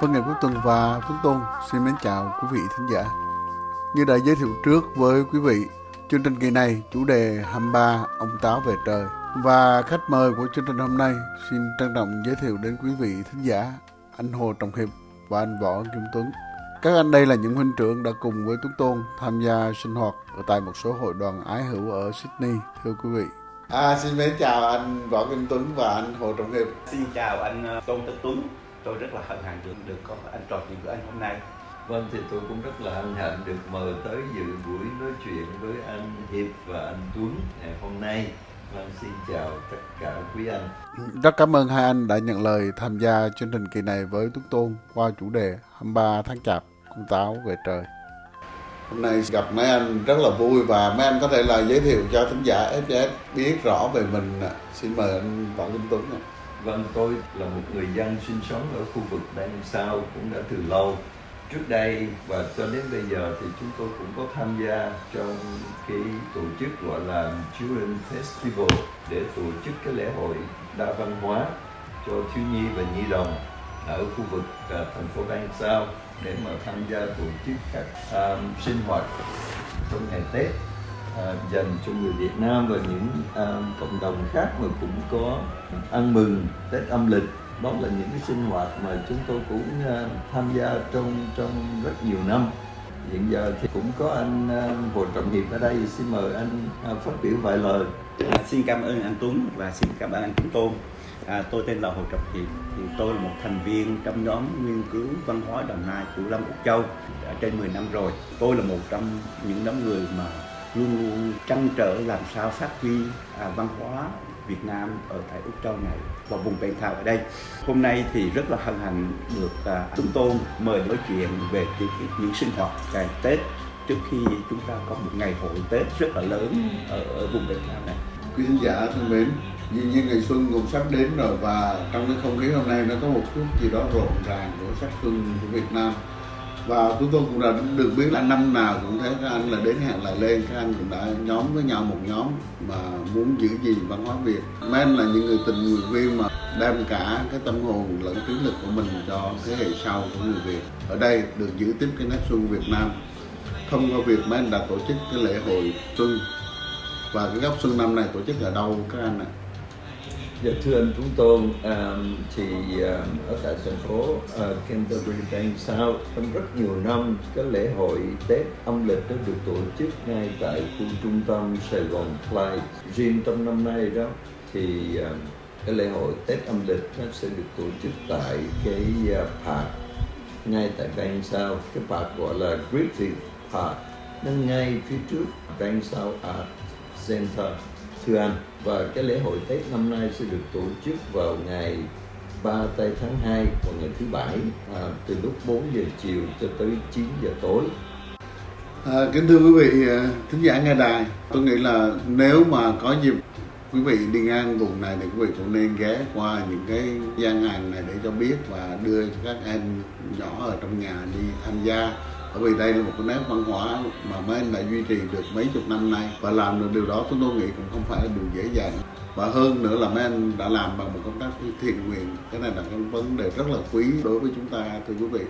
Vân Ngày Quốc Tuần và Tuấn Tôn xin mến chào quý vị thính giả. Như đã giới thiệu trước với quý vị, chương trình kỳ này chủ đề 23 ông táo về trời và khách mời của chương trình hôm nay xin trân trọng giới thiệu đến quý vị thính giả anh Hồ Trọng Hiệp và anh Võ Kim Tuấn. Các anh đây là những huynh trưởng đã cùng với Tuấn Tôn tham gia sinh hoạt ở tại một số hội đoàn ái hữu ở Sydney, thưa quý vị. À, xin mến chào anh Võ Kim Tuấn và anh Hồ Trọng Hiệp. Xin chào anh ờ, Tôn Tất Tuấn. Tôi rất là hân hạnh được được có anh trò chuyện với anh hôm nay. Vâng thì tôi cũng rất là hân hạnh được mời tới dự buổi nói chuyện với anh Hiệp và anh Tuấn ngày hôm nay. Vâng xin chào tất cả quý anh. Rất cảm ơn hai anh đã nhận lời tham gia chương trình kỳ này với Tuấn Tôn qua chủ đề 23 tháng Chạp, con táo về trời. Hôm nay gặp mấy anh rất là vui và mấy anh có thể là giới thiệu cho thính giả FS biết rõ về mình. Xin mời anh Võ Kim Tuấn. Vâng, tôi là một người dân sinh sống ở khu vực Đan Sao cũng đã từ lâu. Trước đây và cho đến bây giờ thì chúng tôi cũng có tham gia trong cái tổ chức gọi là Children Festival để tổ chức cái lễ hội đa văn hóa cho thiếu nhi và nhi đồng ở khu vực uh, thành phố Đan Sao để mà tham gia tổ chức các uh, sinh hoạt trong ngày Tết uh, dành cho người Việt Nam và những uh, cộng đồng khác mà cũng có ăn mừng Tết âm lịch. Đó là những cái sinh hoạt mà chúng tôi cũng uh, tham gia trong trong rất nhiều năm. Hiện giờ thì cũng có anh uh, Hồ Trọng Hiệp ở đây. Xin mời anh uh, phát biểu vài lời. À, xin cảm ơn anh Tuấn và xin cảm ơn anh Tuấn Tôn. À, tôi tên là Hồ Trọng Hiệp. Thì tôi là một thành viên trong nhóm nghiên cứu văn hóa Đồng Nai của Lâm Úc Châu. Đã trên 10 năm rồi tôi là một trong những nhóm người mà luôn luôn trăn trở làm sao phát huy à, văn hóa Việt Nam ở tại Úc Châu này và vùng Bèn Thảo ở đây. Hôm nay thì rất là hân hạnh được à, chúng tôi mời nói chuyện về cái, cái, những sinh hoạt ngày Tết trước khi chúng ta có một ngày hội Tết rất là lớn ở, ở vùng Bèn Thảo này. Quý khán giả thân mến, dường như ngày xuân cũng sắp đến rồi và trong cái không khí hôm nay nó có một chút gì đó rộn ràng của sắc xuân của Việt Nam và chúng tôi cũng đã được biết là năm nào cũng thấy các anh là đến hẹn lại lên, các anh cũng đã nhóm với nhau một nhóm mà muốn giữ gìn văn hóa Việt men là những người tình nguyện viên mà đem cả cái tâm hồn lẫn trí lực của mình cho thế hệ sau của người Việt ở đây được giữ tiếp cái nét xuân Việt Nam thông qua việc men đã tổ chức cái lễ hội xuân và cái góc xuân năm này tổ chức ở đâu, các anh ạ? À? Dạ thưa anh Tuấn Tôn, um, thì um, ở tại thành phố uh, Canterbury Bank South trong rất nhiều năm cái lễ hội Tết âm lịch đã được tổ chức ngay tại khu trung tâm Sài Gòn Clyde. Riêng trong năm nay đó thì um, cái lễ hội Tết âm lịch nó sẽ được tổ chức tại cái uh, park ngay tại Bank South. Cái park gọi là Griffith Park. Nó ngay phía trước Bank South Art Center thưa anh và cái lễ hội Tết năm nay sẽ được tổ chức vào ngày 3 tây tháng 2 vào ngày thứ bảy à, từ lúc 4 giờ chiều cho tới 9 giờ tối. À, kính thưa quý vị à, thính giả nghe đài, tôi nghĩ là nếu mà có dịp quý vị đi ngang vùng này thì quý vị cũng nên ghé qua những cái gian hàng này để cho biết và đưa các em nhỏ ở trong nhà đi tham gia bởi vì đây là một cái nét văn hóa mà mấy anh đã duy trì được mấy chục năm nay. Và làm được điều đó, chúng tôi nghĩ cũng không phải là điều dễ dàng. Và hơn nữa là mấy anh đã làm bằng một công tác thiện nguyện. Cái này là cái vấn đề rất là quý đối với chúng ta, thưa quý vị.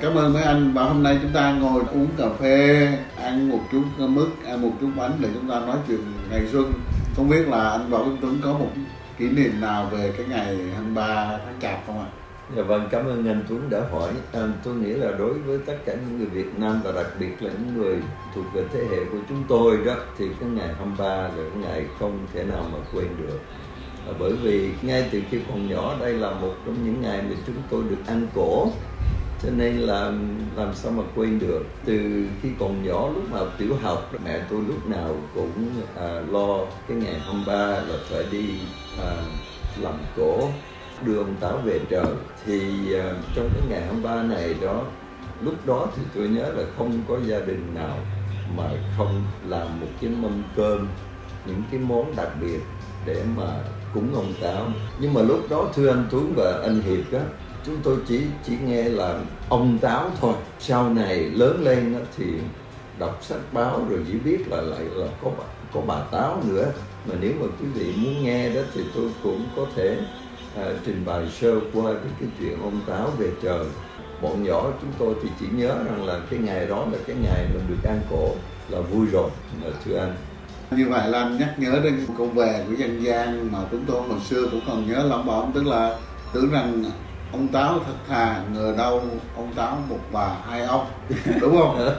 Cảm ơn mấy anh. Và hôm nay chúng ta ngồi uống cà phê, ăn một chút mứt, ăn một chút bánh để chúng ta nói chuyện ngày xuân. Không biết là anh võ Văn Tuấn có một kỷ niệm nào về cái ngày 23 tháng chạp không ạ? À? Dạ vâng, cảm ơn anh Tuấn đã hỏi. À, tôi nghĩ là đối với tất cả những người Việt Nam và đặc biệt là những người thuộc về thế hệ của chúng tôi đó thì cái ngày 23 là cái ngày không thể nào mà quên được. À, bởi vì ngay từ khi còn nhỏ đây là một trong những ngày mà chúng tôi được ăn cổ cho nên là làm sao mà quên được từ khi còn nhỏ lúc nào tiểu học mẹ tôi lúc nào cũng à, lo cái ngày 23 là phải đi à, làm cổ đường Táo về trời thì uh, trong cái ngày 23 này đó lúc đó thì tôi nhớ là không có gia đình nào mà không làm một cái mâm cơm những cái món đặc biệt để mà cúng ông Táo. Nhưng mà lúc đó thưa anh Tuấn và anh Hiệp đó chúng tôi chỉ chỉ nghe là ông Táo thôi. Sau này lớn lên đó thì đọc sách báo rồi chỉ biết là lại là có có bà Táo nữa. Mà nếu mà quý vị muốn nghe đó thì tôi cũng có thể à, trình bày sơ qua cái, cái chuyện ông táo về trời. Bọn nhỏ chúng tôi thì chỉ nhớ rằng là cái ngày đó là cái ngày mình được ăn cổ là vui rồi là thưa anh như vậy là nhắc nhớ đến câu về của dân gian mà chúng tôi hồi xưa cũng còn nhớ lắm bỏng tức là tưởng rằng ông táo thật thà ngờ đâu ông táo một bà hai ông đúng không?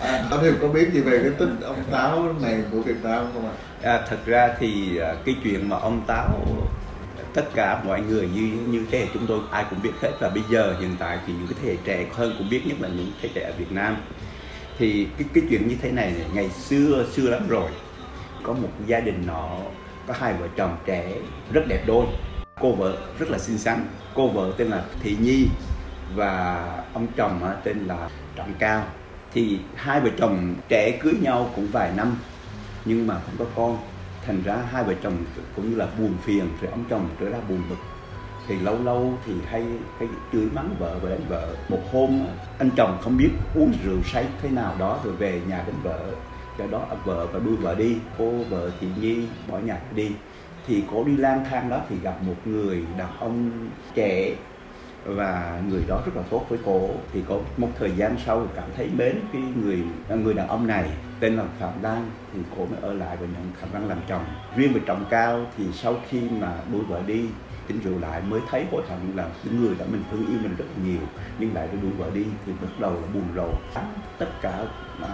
À, anh có biết gì về cái tích ông táo này của việt nam không ạ? À, thật ra thì à, cái chuyện mà ông táo tất cả mọi người như như thế hệ chúng tôi ai cũng biết hết. Và bây giờ hiện tại thì những cái thế hệ trẻ hơn cũng biết nhất là những thế hệ ở Việt Nam. Thì cái cái chuyện như thế này, này ngày xưa xưa lắm rồi có một gia đình nó có hai vợ chồng trẻ rất đẹp đôi cô vợ rất là xinh xắn. Cô vợ tên là thị nhi và ông chồng tên là trọng cao. Thì hai vợ chồng trẻ cưới nhau cũng vài năm, nhưng mà không có con. Thành ra hai vợ chồng cũng như là buồn phiền, rồi ông chồng trở ra buồn bực. Thì lâu lâu thì hay cái chửi mắng vợ và đánh vợ. Một hôm anh chồng không biết uống rượu say thế nào đó rồi về nhà đánh vợ. Do đó vợ và đuôi vợ đi. Cô vợ thị nhi bỏ nhà đi thì cô đi lang thang đó thì gặp một người đàn ông trẻ và người đó rất là tốt với cô thì có một thời gian sau cảm thấy mến cái người người đàn ông này, tên là phạm đan. Thì cô mới ở lại và nhận phạm đăng làm chồng. Riêng về trọng cao thì sau khi mà đuổi vợ đi tính rượu lại mới thấy hối hận là những người đã mình thương yêu mình rất nhiều, nhưng lại đuổi vợ đi thì bắt đầu là buồn rầu. Tất cả mà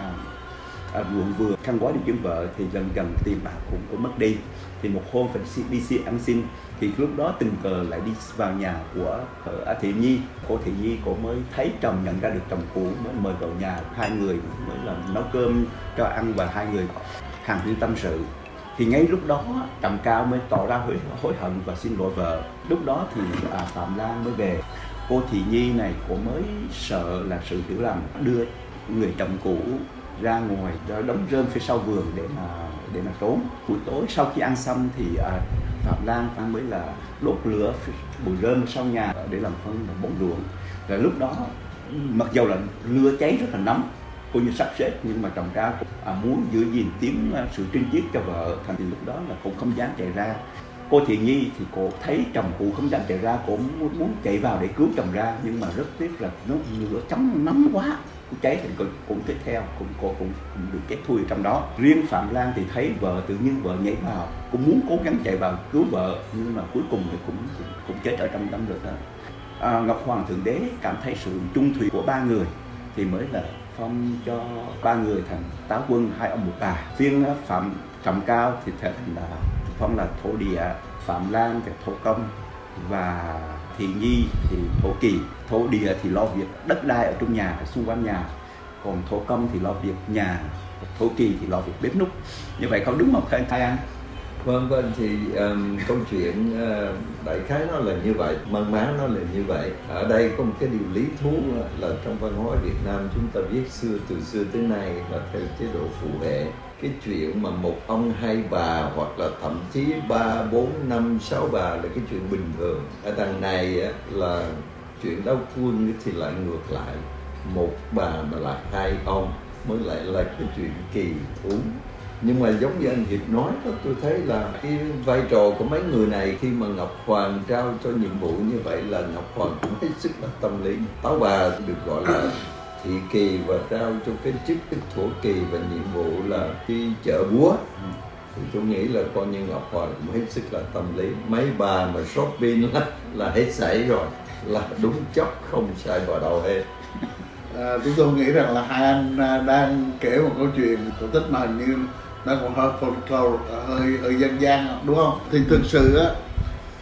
à, ruộng vừa khăn gói đi kiếm vợ thì dần dần tiền bạc cũng có mất đi. Thì một hôm phải đi xin ăn xin thì lúc đó tình cờ lại đi vào nhà của ờ, ở thị nhi. Cô thị nhi cô mới thấy chồng nhận ra được chồng cũ mới mời vào nhà hai người mới làm nấu cơm cho ăn và hai người hàng huyên tâm sự. Thì ngay lúc đó trầm cao mới tỏ ra hối, hối hận và xin lỗi vợ. Lúc đó thì à, phạm lan mới về. Cô thị nhi này cô mới sợ là sự hiểu lầm đưa người chồng cũ ra ngoài đóng rơm phía sau vườn để mà để mà trốn. Buổi tối sau khi ăn xong thì à, phạm lan phan mới là đốt lửa bụi rơm sau nhà để làm phân bón ruộng rồi lúc đó mặc dầu là lửa cháy rất là nóng cô như sắp xếp nhưng mà chồng ra à, muốn giữ gìn tiếng à, sự trinh tiết cho vợ. Thành thì lúc đó là cũng không dám chạy ra. Cô thiện nhi thì cô thấy chồng cụ không dám chạy ra cô muốn, muốn chạy vào để cứu chồng ra nhưng mà rất tiếc là nó lửa chấm nóng quá cháy thì cũng, cũng tiếp theo cũng cô cũng, cũng được chết thui trong đó. Riêng phạm lan thì thấy vợ tự nhiên vợ nhảy vào cũng muốn cố gắng chạy vào cứu vợ nhưng mà cuối cùng thì cũng cũng, cũng chết ở trong đám lửa đó. À, ngọc hoàng thượng đế cảm thấy sự trung thủy của ba người thì mới là phong cho ba người thành táo quân hai ông một bà. Riêng à, phạm trọng cao thì trở thành là phong là thổ địa phạm lan thì thổ công và thị nhi thì thổ kỳ thổ địa thì lo việc đất đai ở trong nhà xung quanh nhà. Còn thổ công thì lo việc nhà thổ kỳ thì lo việc bếp núc. Như vậy có đúng không thưa anh anh vâng vâng thì um, câu chuyện uh, đại khái nó là như vậy mang má nó là như vậy. Ở đây có một cái điều lý thú là trong văn hóa Việt Nam chúng ta viết xưa từ xưa tới nay là theo chế độ phụ hệ cái chuyện mà một ông hai bà hoặc là thậm chí ba bốn năm sáu bà là cái chuyện bình thường. Ở đằng này á, là chuyện đau quân thì lại ngược lại. Một bà mà là hai ông mới lại là cái chuyện kỳ thú. Nhưng mà giống như anh Hiệp nói đó tôi thấy là cái vai trò của mấy người này khi mà Ngọc Hoàng trao cho nhiệm vụ như vậy là Ngọc Hoàng cũng hết sức là tâm lý. Táo bà được gọi là thị kỳ và trao cho cái chức tức thổ kỳ và nhiệm vụ là đi chợ búa. Thì tôi nghĩ là coi như Ngọc Hoàng cũng hết sức là tâm lý. Mấy bà mà shopping là, là hết sảy rồi là đúng chóc không sai vào đâu hết. À, chúng tôi nghĩ rằng là hai anh à, đang kể một câu chuyện cổ tích mà hình như nó còn hơi folklore hơi hơi dân gian đúng không? Thì thực sự á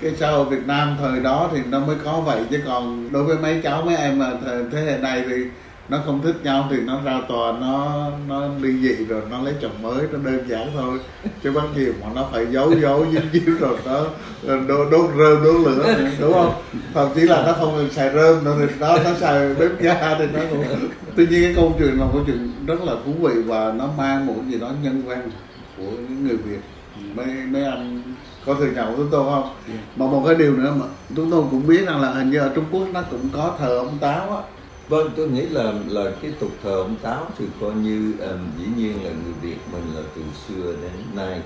cái xã hội Việt Nam thời đó thì nó mới có vậy. Chứ còn đối với mấy cháu mấy em mà thế hệ này thì nó không thích nhau thì nó ra tòa nó nó ly dị rồi nó lấy chồng mới nó đơn giản thôi. Chứ bắt gì mà nó phải giấu giấu díu díu rồi nó đốt, đốt rơm đốt lửa đúng không? Thậm chí là nó không được xài rơm nữa thì nó nó xài bếp ga thì nó cũng tuy nhiên cái câu chuyện là câu chuyện rất là thú vị và nó mang một gì đó nhân văn của những người việt. Mấy mấy anh có thừa nhận với tôi không? Mà một cái điều nữa mà chúng tôi cũng biết rằng là hình như ở trung quốc nó cũng có thờ ông táo á Vâng, tôi nghĩ là là cái tục thờ ông Táo thì coi như um, dĩ nhiên là người Việt mình là từ xưa đến nay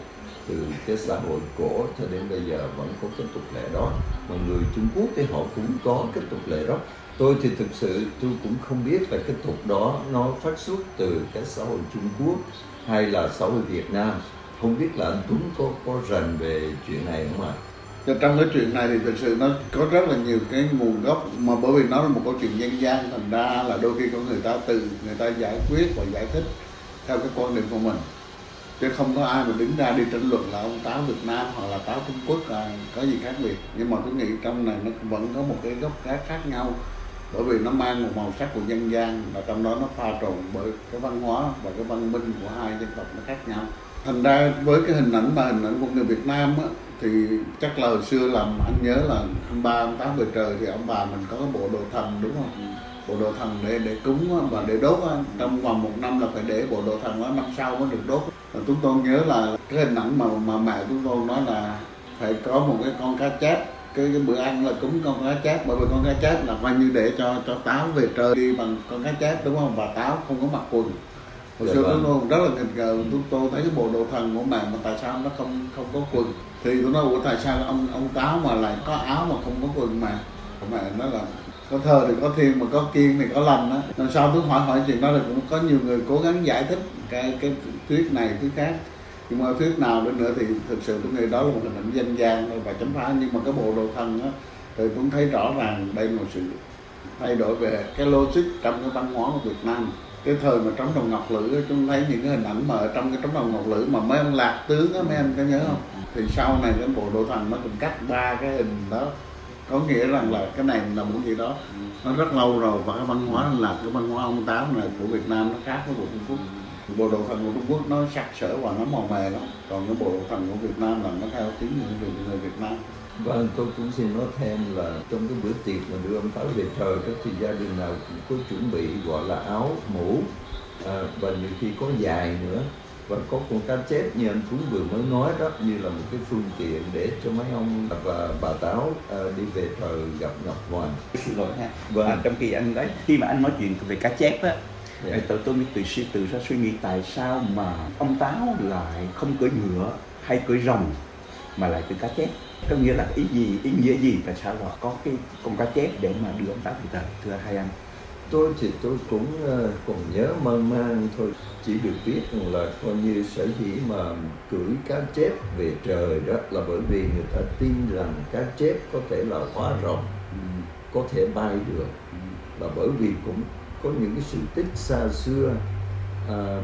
từ cái xã hội cổ cho đến bây giờ vẫn có cái tục lệ đó mà người Trung Quốc thì họ cũng có cái tục lệ đó tôi thì thực sự tôi cũng không biết là cái tục đó nó phát xuất từ cái xã hội Trung Quốc hay là xã hội Việt Nam không biết là anh Tuấn có có rành về chuyện này không ạ? À? Trong cái chuyện này thì thực sự nó có rất là nhiều cái nguồn gốc mà bởi vì nó là một câu chuyện dân gian thành ra là đôi khi có người ta từ người ta giải quyết và giải thích theo cái quan điểm của mình. Chứ không có ai mà đứng ra đi tranh luận là ông táo Việt Nam hoặc là táo Trung Quốc là có gì khác biệt. Nhưng mà tôi nghĩ trong này nó vẫn có một cái gốc khác khác nhau bởi vì nó mang một màu sắc của dân gian và trong đó nó pha trộn bởi cái văn hóa và cái văn minh của hai dân tộc nó khác nhau. Thành ra với cái hình ảnh mà hình ảnh của người Việt Nam á, thì chắc là hồi xưa làm anh nhớ là anh ba anh tám về trời thì ông bà mình có cái bộ đồ thần đúng không? Bộ đồ thần để để cúng và để đốt trong vòng một năm là phải để bộ đồ thần đó năm sau mới được đốt. Và chúng tôi nhớ là cái hình ảnh mà mà mẹ chúng tôi nói là phải có một cái con cá chép. Cái, cái bữa ăn là cúng con cá chép bởi vì con cá chép là coi như để cho cho táo về trời đi bằng con cá chép đúng không? Và táo không có mặc quần hồi dạ xưa vâng. tôi rất là nghịch ngờ tôi, tôi thấy cái bộ đồ thần của mẹ mà tại sao nó không không có quần. Thì tôi nói ủa tại sao ông ông táo mà lại có áo mà không có quần mà mẹ nó là có thơ thì có thiên mà có kiên thì có lành đó làm sao tôi hỏi hỏi chuyện đó thì cũng có nhiều người cố gắng giải thích cái cái thuyết này thuyết khác. Nhưng mà thuyết nào đến nữa thì thực sự tôi nghĩ đó là một hình ảnh dân gian và chấm phá. Nhưng mà cái bộ đồ thân đó thì cũng thấy rõ ràng đây là một sự thay đổi về cái logic trong cái văn hóa của Việt Nam cái thời mà trống đồng ngọc lữ chúng thấy những cái hình ảnh mà ở trong cái trống đồng ngọc lữ mà mấy ông lạc tướng á mấy anh có nhớ không? Thì sau này cái bộ đồ thần nó cũng cắt ba cái hình đó. Có nghĩa rằng là cái này là một gì đó. Nó rất lâu rồi và cái văn hóa là cái văn hóa ông táo này của Việt Nam nó khác với bộ Trung Quốc. Bộ đồ thần của Trung Quốc nó sặc sỡ và nó màu mè lắm. Còn cái bộ đồ thần của Việt Nam là nó theo tiếng người Việt Nam Vâng, tôi cũng xin nói thêm là trong cái bữa tiệc mà đưa ông Táo về trời đó thì gia đình nào cũng có chuẩn bị gọi là áo, mũ à, và nhiều khi có dài nữa và có con cá chép như anh Phú vừa mới nói đó như là một cái phương tiện để cho mấy ông và bà Táo uh, đi về trời gặp Ngọc Hoàng. Xin lỗi ha. Vâng. À, trong khi anh nói khi mà anh nói chuyện về cá chép á yeah. tôi tôi mới tự suy tự ra suy nghĩ tại sao mà ông Táo lại không cưỡi ngựa hay cưỡi rồng mà lại cưỡi cá chép. Có nghĩa là ý gì ý nghĩa gì tại sao là có cái con cá chép để mà đưa ông Táo về trời thưa hai anh? Tôi thì tôi cũng uh, còn nhớ mơ mang thôi. Chỉ được biết là coi như sở dĩ mà cưỡi cá chép về trời đó là bởi vì người ta tin rằng cá chép có thể là hóa rồng ừ. có thể bay được. Ừ. là bởi vì cũng có những cái sự tích xa xưa à,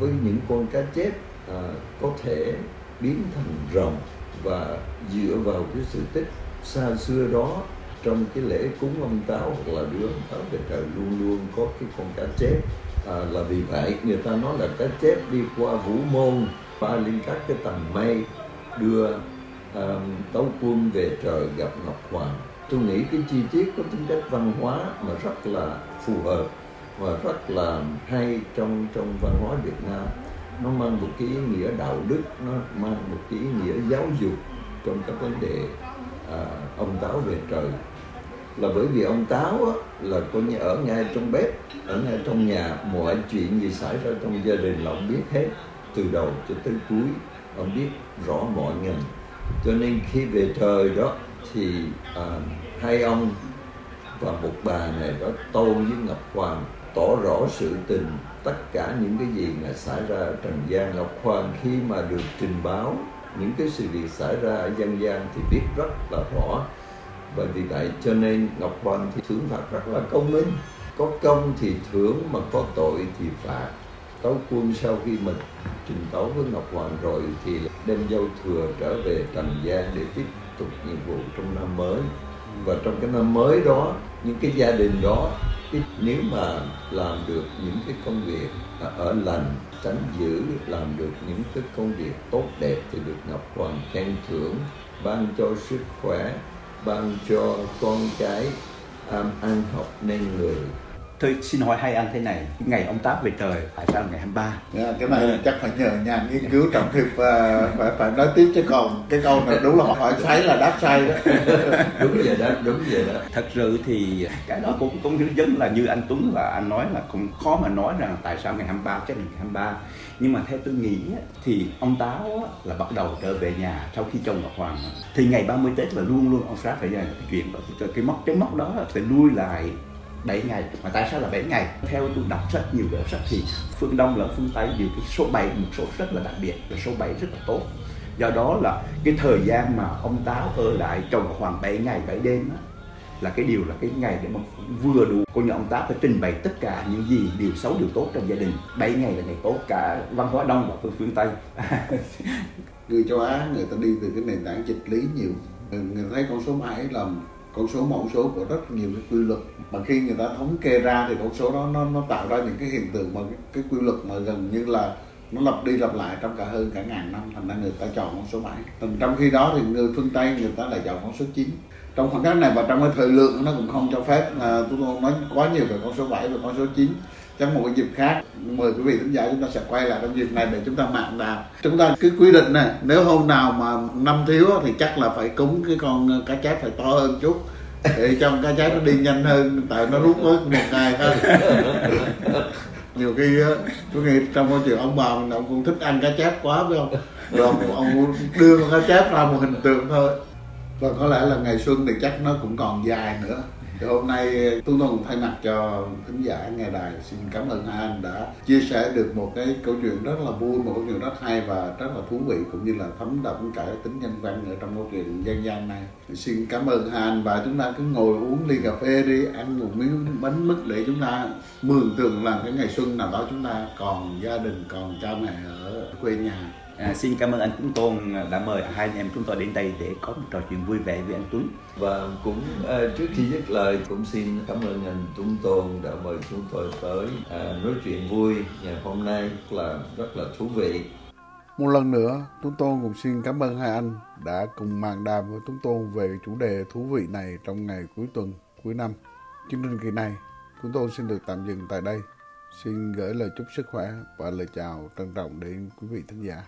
với những con cá chép à, có thể biến thành rồng và dựa vào cái sự tích xa xưa đó trong cái lễ cúng ông táo hoặc là đưa ông táo về trời luôn luôn có cái con cá chép. À, là vì vậy người ta nói là cá chép đi qua vũ môn qua lên các cái tầng mây đưa um, tấu quân về trời gặp ngọc hoàng. Tôi nghĩ cái chi tiết có tính chất văn hóa mà rất là phù hợp và rất là hay trong trong văn hóa Việt Nam nó mang một cái ý nghĩa đạo đức nó mang một cái ý nghĩa giáo dục trong các vấn đề à, ông táo về trời. Là bởi vì ông táo á, là coi như ở ngay trong bếp ở ngay trong nhà mọi chuyện gì xảy ra trong gia đình là ông biết hết từ đầu cho tới cuối ông biết rõ mọi ngành cho nên khi về trời đó thì à, hai ông và một bà này đó tôn với ngọc hoàng tỏ rõ sự tình. Tất cả những cái gì mà xảy ra ở trần gian ngọc hoàng khi mà được trình báo, những cái sự việc xảy ra ở dân gian thì biết rất là rõ. Và vì vậy cho nên ngọc hoàng thì thưởng phạt rất là công minh. Có công thì thưởng, mà có tội thì phạt. Tấu quân sau khi mình trình tấu với ngọc hoàng rồi thì đem dâu thừa trở về trần gian để tiếp tục nhiệm vụ trong năm mới. Và trong cái năm mới đó, những cái gia đình đó cái, nếu mà làm được những cái công việc ở lành tránh giữ làm được những cái công việc tốt đẹp thì được ngọc hoàng khen thưởng ban cho sức khỏe ban cho con cái um, ăn học nên người. Tôi xin hỏi hai anh thế này, ngày ông Táp về trời tại sao là ngày 23? Yeah, cái này chắc phải nhờ nhà nghiên cứu trọng thiệp và phải phải nói tiếp chứ còn cái câu này đúng là hỏi sai là đáp sai đó. đúng vậy đó, đúng vậy đó. Thật sự thì cái đó cũng cũng giống là như anh Tuấn là anh nói là cũng khó mà nói rằng tại sao ngày 23 chắc là ngày 23. Nhưng mà theo tôi nghĩ thì ông Táo là bắt đầu trở về nhà sau khi chồng Ngọc Hoàng thì ngày 30 Tết là luôn luôn ông Sát phải là cái chuyện cái mốc cái mốc đó phải lui lại 7 ngày mà tại sao là 7 ngày? Theo tôi đọc rất nhiều cái sách thì phương đông lẫn phương tây đều cái số 7 một số rất là đặc biệt là số 7 rất là tốt. Do đó là cái thời gian mà ông táo ở lại trong khoảng 7 ngày 7 đêm đó, là cái điều là cái ngày để mà vừa đủ. Cô như ông táo phải trình bày tất cả những gì điều xấu điều tốt trong gia đình. 7 ngày là ngày tốt cả văn hóa đông và phương phương tây. Người châu á người ta đi từ cái nền tảng dịch lý nhiều. Người thấy con số 7 là con số mẫu số của rất nhiều cái quy luật. Mà khi người ta thống kê ra thì con số đó nó nó tạo ra những cái hiện tượng mà cái, cái quy luật mà gần như là nó lặp đi lặp lại trong cả hơn cả ngàn năm thành ra người ta chọn con số 7 trong khi đó thì người phương tây người ta lại chọn con số 9 trong khoảng cách này và trong cái thời lượng nó cũng không cho phép là tôi nói quá nhiều về con số 7 và con số 9 trong một cái dịp khác, mời quý vị khán giả chúng ta sẽ quay lại trong dịp này để chúng ta mạng đàm. Chúng ta cứ quy định này nếu hôm nào mà năm thiếu thì chắc là phải cúng cái con ờ, cá chép phải to hơn chút. Để trong cá chép nó đi nhanh hơn, tại nó rút mất một ngày hơn nhiều khi tôi nghĩ trong câu chuyện ông bà mình ông cũng thích ăn cá chép quá, phải không? Rồi ông đưa con cá chép ra một hình tượng thôi. Và có lẽ là ngày xuân thì chắc nó cũng còn dài nữa thì hôm nay ờ, Tuấn Tùng thay mặt cho khán giả nghe đài xin cảm ơn hai anh đã chia sẻ được một cái câu chuyện rất là vui, một câu chuyện rất hay và rất là thú vị cũng như là thấm đậm cả tính nhân văn ở trong câu chuyện dân gian này. Xin cảm ơn hai anh và chúng ta cứ ngồi uống ly cà phê đi, ăn một miếng bánh mứt để chúng ta mường tượng là cái ngày xuân nào đó chúng ta còn gia đình, còn cha mẹ ở quê nhà À, xin cảm ơn anh Tuấn Tôn đã mời hai anh em chúng tôi đến đây để có một trò chuyện vui vẻ với anh Tuấn. Và cũng à, trước khi dứt lời cũng xin cảm ơn anh Tuấn Tôn đã mời chúng tôi tới à, nói chuyện vui ngày hôm nay là rất là thú vị. Một lần nữa, Tuấn Tôn cũng xin cảm ơn hai anh đã cùng màn đàm với Tuấn Tôn về chủ đề thú vị này trong ngày cuối tuần, cuối năm. Chương trình kỳ này, Tuấn Tôn xin được tạm dừng tại đây. Xin gửi lời chúc sức khỏe và lời chào trân trọng đến quý vị thính giả.